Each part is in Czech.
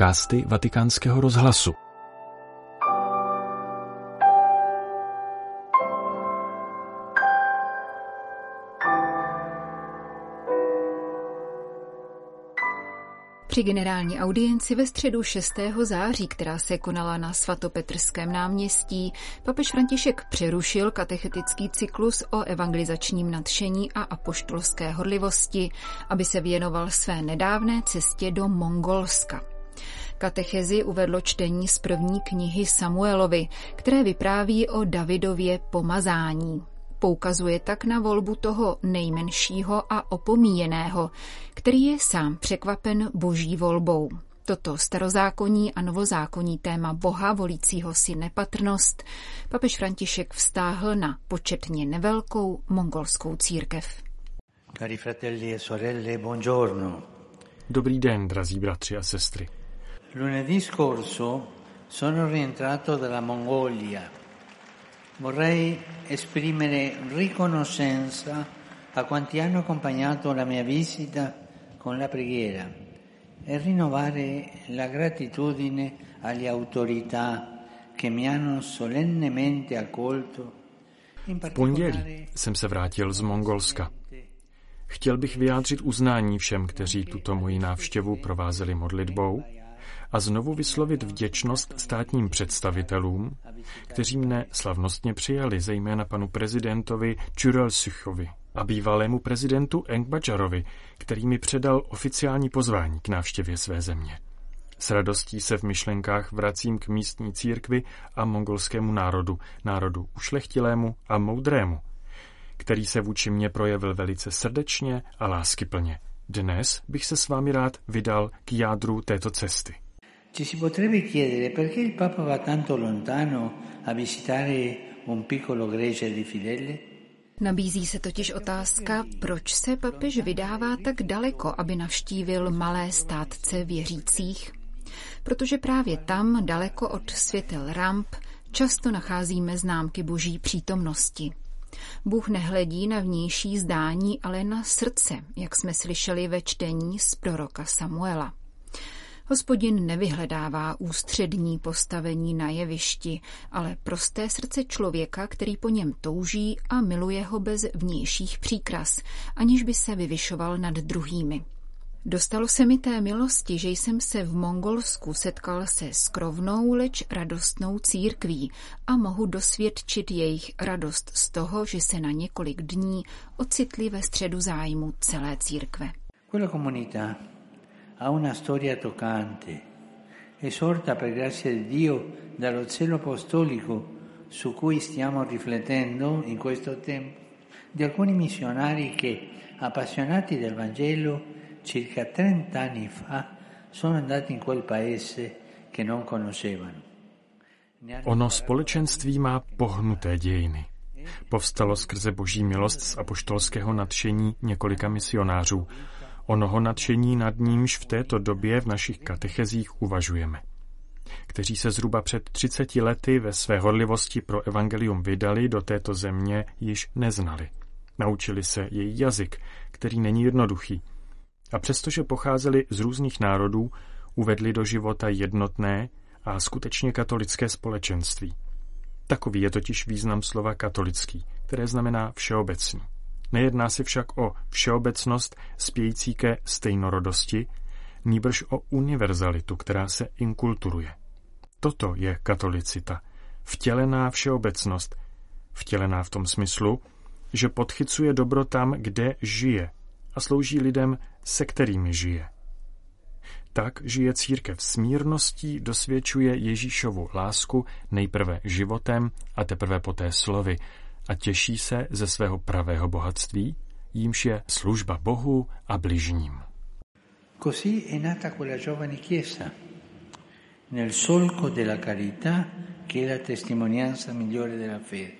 podcasty Vatikánského rozhlasu. Při generální audienci ve středu 6. září, která se konala na svatopetrském náměstí, papež František přerušil katechetický cyklus o evangelizačním nadšení a apoštolské horlivosti, aby se věnoval své nedávné cestě do Mongolska. Katechezi uvedlo čtení z první knihy Samuelovi, které vypráví o Davidově pomazání. Poukazuje tak na volbu toho nejmenšího a opomíjeného, který je sám překvapen boží volbou. Toto starozákonní a novozákonní téma Boha volícího si nepatrnost papež František vztáhl na početně nevelkou mongolskou církev. Cari fratelli e sorelle, buongiorno. Dobrý den, drazí bratři a sestry. Lunedì scorso sono rientrato dalla Mongolia Vorrei esprimere riconoscenza a quanti hanno accompagnato la mia visita con la preghiera e rinnovare la gratitudine alle autorità che mi hanno solennemente accolto. V pondělí jsem se vrátil z Mongolska. Chtěl bych vyjádřit uznání všem, kteří tuto moji návštěvu provázeli modlitbou a znovu vyslovit vděčnost státním představitelům, kteří mne slavnostně přijali, zejména panu prezidentovi Čurelsuchovi a bývalému prezidentu Engbadžarovi, který mi předal oficiální pozvání k návštěvě své země. S radostí se v myšlenkách vracím k místní církvi a mongolskému národu, národu ušlechtilému a moudrému, který se vůči mně projevil velice srdečně a láskyplně. Dnes bych se s vámi rád vydal k jádru této cesty. Ci si potrebbe chiedere perché il Papa va tanto lontano a visitare un piccolo gregge di? Nabízí se totiž otázka, proč se papež vydává tak daleko, aby navštívil malé státce věřících. Protože právě tam, daleko od světel ramp, často nacházíme známky boží přítomnosti. Bůh nehledí na vnější zdání, ale na srdce, jak jsme slyšeli ve čtení z proroka Samuela. Hospodin nevyhledává ústřední postavení na jevišti, ale prosté srdce člověka, který po něm touží a miluje ho bez vnějších příkras, aniž by se vyvyšoval nad druhými. Dostalo se mi té milosti, že jsem se v Mongolsku setkal se skrovnou, leč radostnou církví a mohu dosvědčit jejich radost z toho, že se na několik dní ocitli ve středu zájmu celé církve. Quella comunità ha una storia toccante, esorta per grazia di Dio dallo zelo apostolico su cui stiamo riflettendo in questo tempo, di alcuni missionari che, appassionati del Vangelo, circa 30 anni fa sono andati in quel paese che non conoscevano. Ono společenství má pohnuté dějiny. Povstalo skrze boží milost z apoštolského nadšení několika misionářů, onoho nadšení nad nímž v této době v našich katechezích uvažujeme kteří se zhruba před 30 lety ve své horlivosti pro evangelium vydali do této země, již neznali. Naučili se její jazyk, který není jednoduchý. A přestože pocházeli z různých národů, uvedli do života jednotné a skutečně katolické společenství. Takový je totiž význam slova katolický, které znamená všeobecný. Nejedná se však o všeobecnost spějící ke stejnorodosti, nýbrž o univerzalitu, která se inkulturuje. Toto je katolicita, vtělená všeobecnost, vtělená v tom smyslu, že podchycuje dobro tam, kde žije a slouží lidem, se kterými žije. Tak žije církev smírností, dosvědčuje Ježíšovu lásku nejprve životem a teprve poté slovy, a těší se ze svého pravého bohatství, jímž je služba Bohu a bližním. Così è nata quella giovane chiesa, nel solco della carità che è la testimonianza migliore della fede.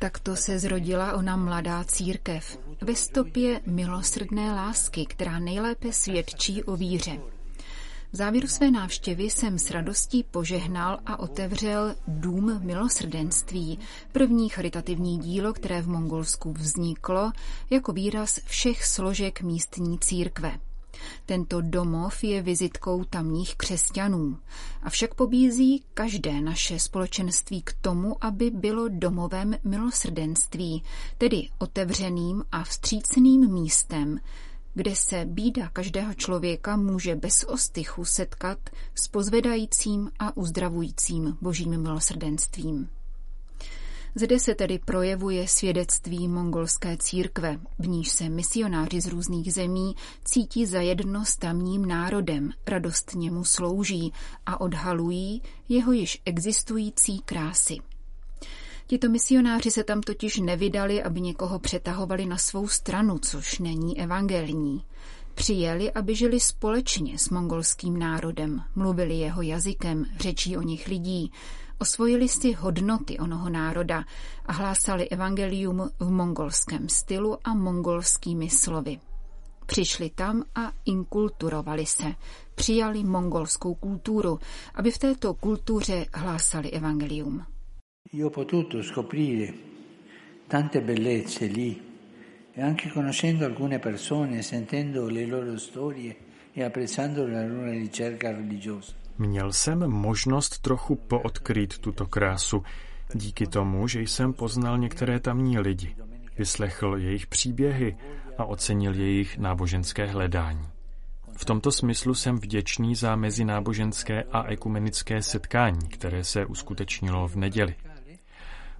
Takto se zrodila ona mladá církev ve stopě milosrdné lásky, která nejlépe svědčí o víře. V závěru své návštěvy jsem s radostí požehnal a otevřel Dům milosrdenství, první charitativní dílo, které v Mongolsku vzniklo jako výraz všech složek místní církve. Tento domov je vizitkou tamních křesťanů, avšak pobízí každé naše společenství k tomu, aby bylo domovem milosrdenství, tedy otevřeným a vstřícným místem, kde se bída každého člověka může bez ostychu setkat s pozvedajícím a uzdravujícím božím milosrdenstvím. Zde se tedy projevuje svědectví mongolské církve, v níž se misionáři z různých zemí cítí za jedno s tamním národem, radostně mu slouží a odhalují jeho již existující krásy. Tito misionáři se tam totiž nevydali, aby někoho přetahovali na svou stranu, což není evangelní. Přijeli, aby žili společně s mongolským národem, mluvili jeho jazykem, řečí o nich lidí, osvojili si hodnoty onoho národa a hlásali evangelium v mongolském stylu a mongolskými slovy. Přišli tam a inkulturovali se, přijali mongolskou kulturu, aby v této kultuře hlásali evangelium. Io potuto scoprire tante bellezze lì e anche conoscendo alcune persone, sentendo le loro storie e apprezzando la loro ricerca religiosa. Měl jsem možnost trochu poodkrýt tuto krásu díky tomu, že jsem poznal některé tamní lidi, vyslechl jejich příběhy a ocenil jejich náboženské hledání. V tomto smyslu jsem vděčný za mezináboženské a ekumenické setkání, které se uskutečnilo v neděli.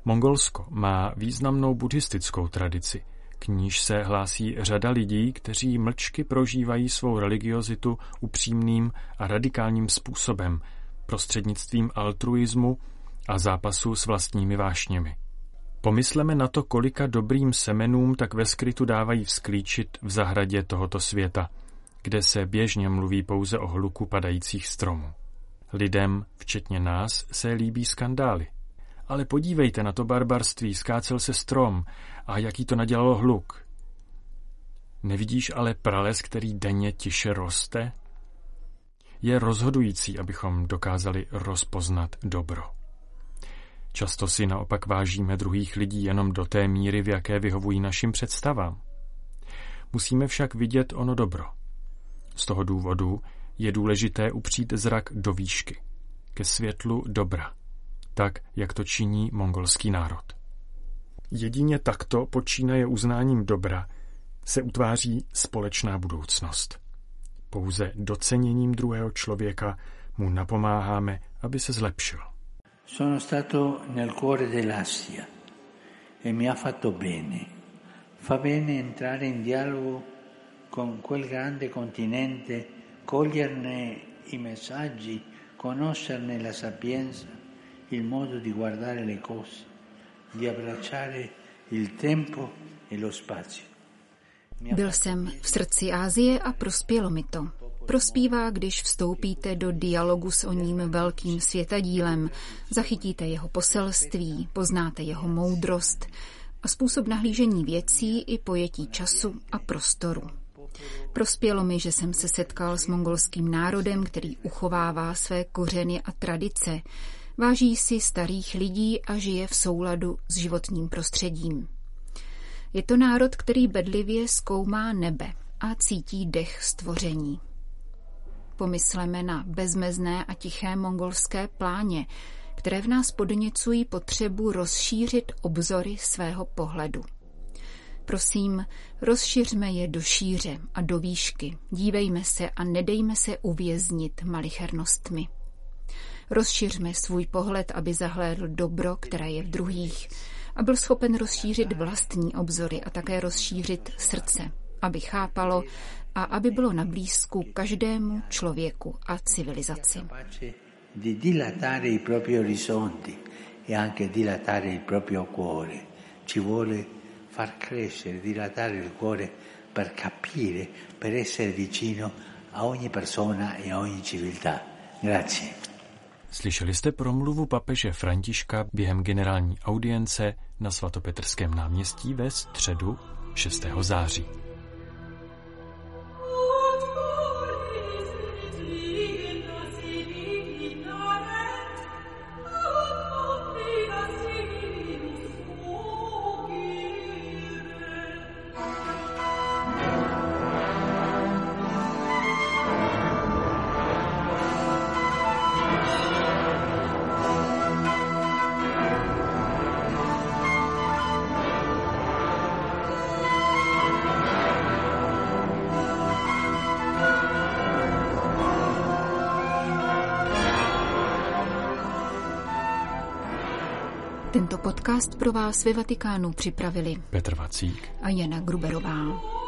Mongolsko má významnou buddhistickou tradici, k níž se hlásí řada lidí, kteří mlčky prožívají svou religiozitu upřímným a radikálním způsobem, prostřednictvím altruismu a zápasu s vlastními vášněmi. Pomysleme na to, kolika dobrým semenům tak ve skrytu dávají vzklíčit v zahradě tohoto světa, kde se běžně mluví pouze o hluku padajících stromů. Lidem, včetně nás, se líbí skandály. Ale podívejte na to barbarství, skácel se strom a jaký to nadělalo hluk. Nevidíš ale prales, který denně tiše roste? Je rozhodující, abychom dokázali rozpoznat dobro. Často si naopak vážíme druhých lidí jenom do té míry, v jaké vyhovují našim představám. Musíme však vidět ono dobro. Z toho důvodu je důležité upřít zrak do výšky, ke světlu dobra tak, jak to činí mongolský národ. Jedině takto počínaje uznáním dobra se utváří společná budoucnost. Pouze doceněním druhého člověka mu napomáháme, aby se zlepšil. Sono stato nel cuore dell'Asia e mi ha fatto bene. Fa bene entrare in dialogo con quel grande continente, coglierne i messaggi, conoscerne la sapienza il modo di guardare le cose, di abbracciare il tempo e lo spazio. Byl jsem v srdci Ázie a prospělo mi to. Prospívá, když vstoupíte do dialogu s o ním velkým světadílem, zachytíte jeho poselství, poznáte jeho moudrost a způsob nahlížení věcí i pojetí času a prostoru. Prospělo mi, že jsem se setkal s mongolským národem, který uchovává své kořeny a tradice, Váží si starých lidí a žije v souladu s životním prostředím. Je to národ, který bedlivě zkoumá nebe a cítí dech stvoření. Pomysleme na bezmezné a tiché mongolské pláně, které v nás podněcují potřebu rozšířit obzory svého pohledu. Prosím, rozšiřme je do šíře a do výšky, dívejme se a nedejme se uvěznit malichernostmi. Rozšiřme svůj pohled, aby zahlédl dobro, které je v druhých a byl schopen rozšířit vlastní obzory a také rozšířit srdce, aby chápalo a aby bylo na blízku každému člověku a civilizaci. E anche dilatare il proprio cuore. Ci vuole far crescere, dilatare il cuore per capire, per essere vicino a ogni persona e a ogni civiltà. Grazie. Slyšeli jste promluvu papeže Františka během generální audience na svatopetrském náměstí ve středu 6. září. Tento podcast pro vás ve Vatikánu připravili Petr Vacík a Jana Gruberová.